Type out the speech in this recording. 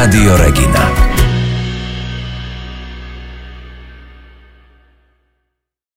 Radio Regina.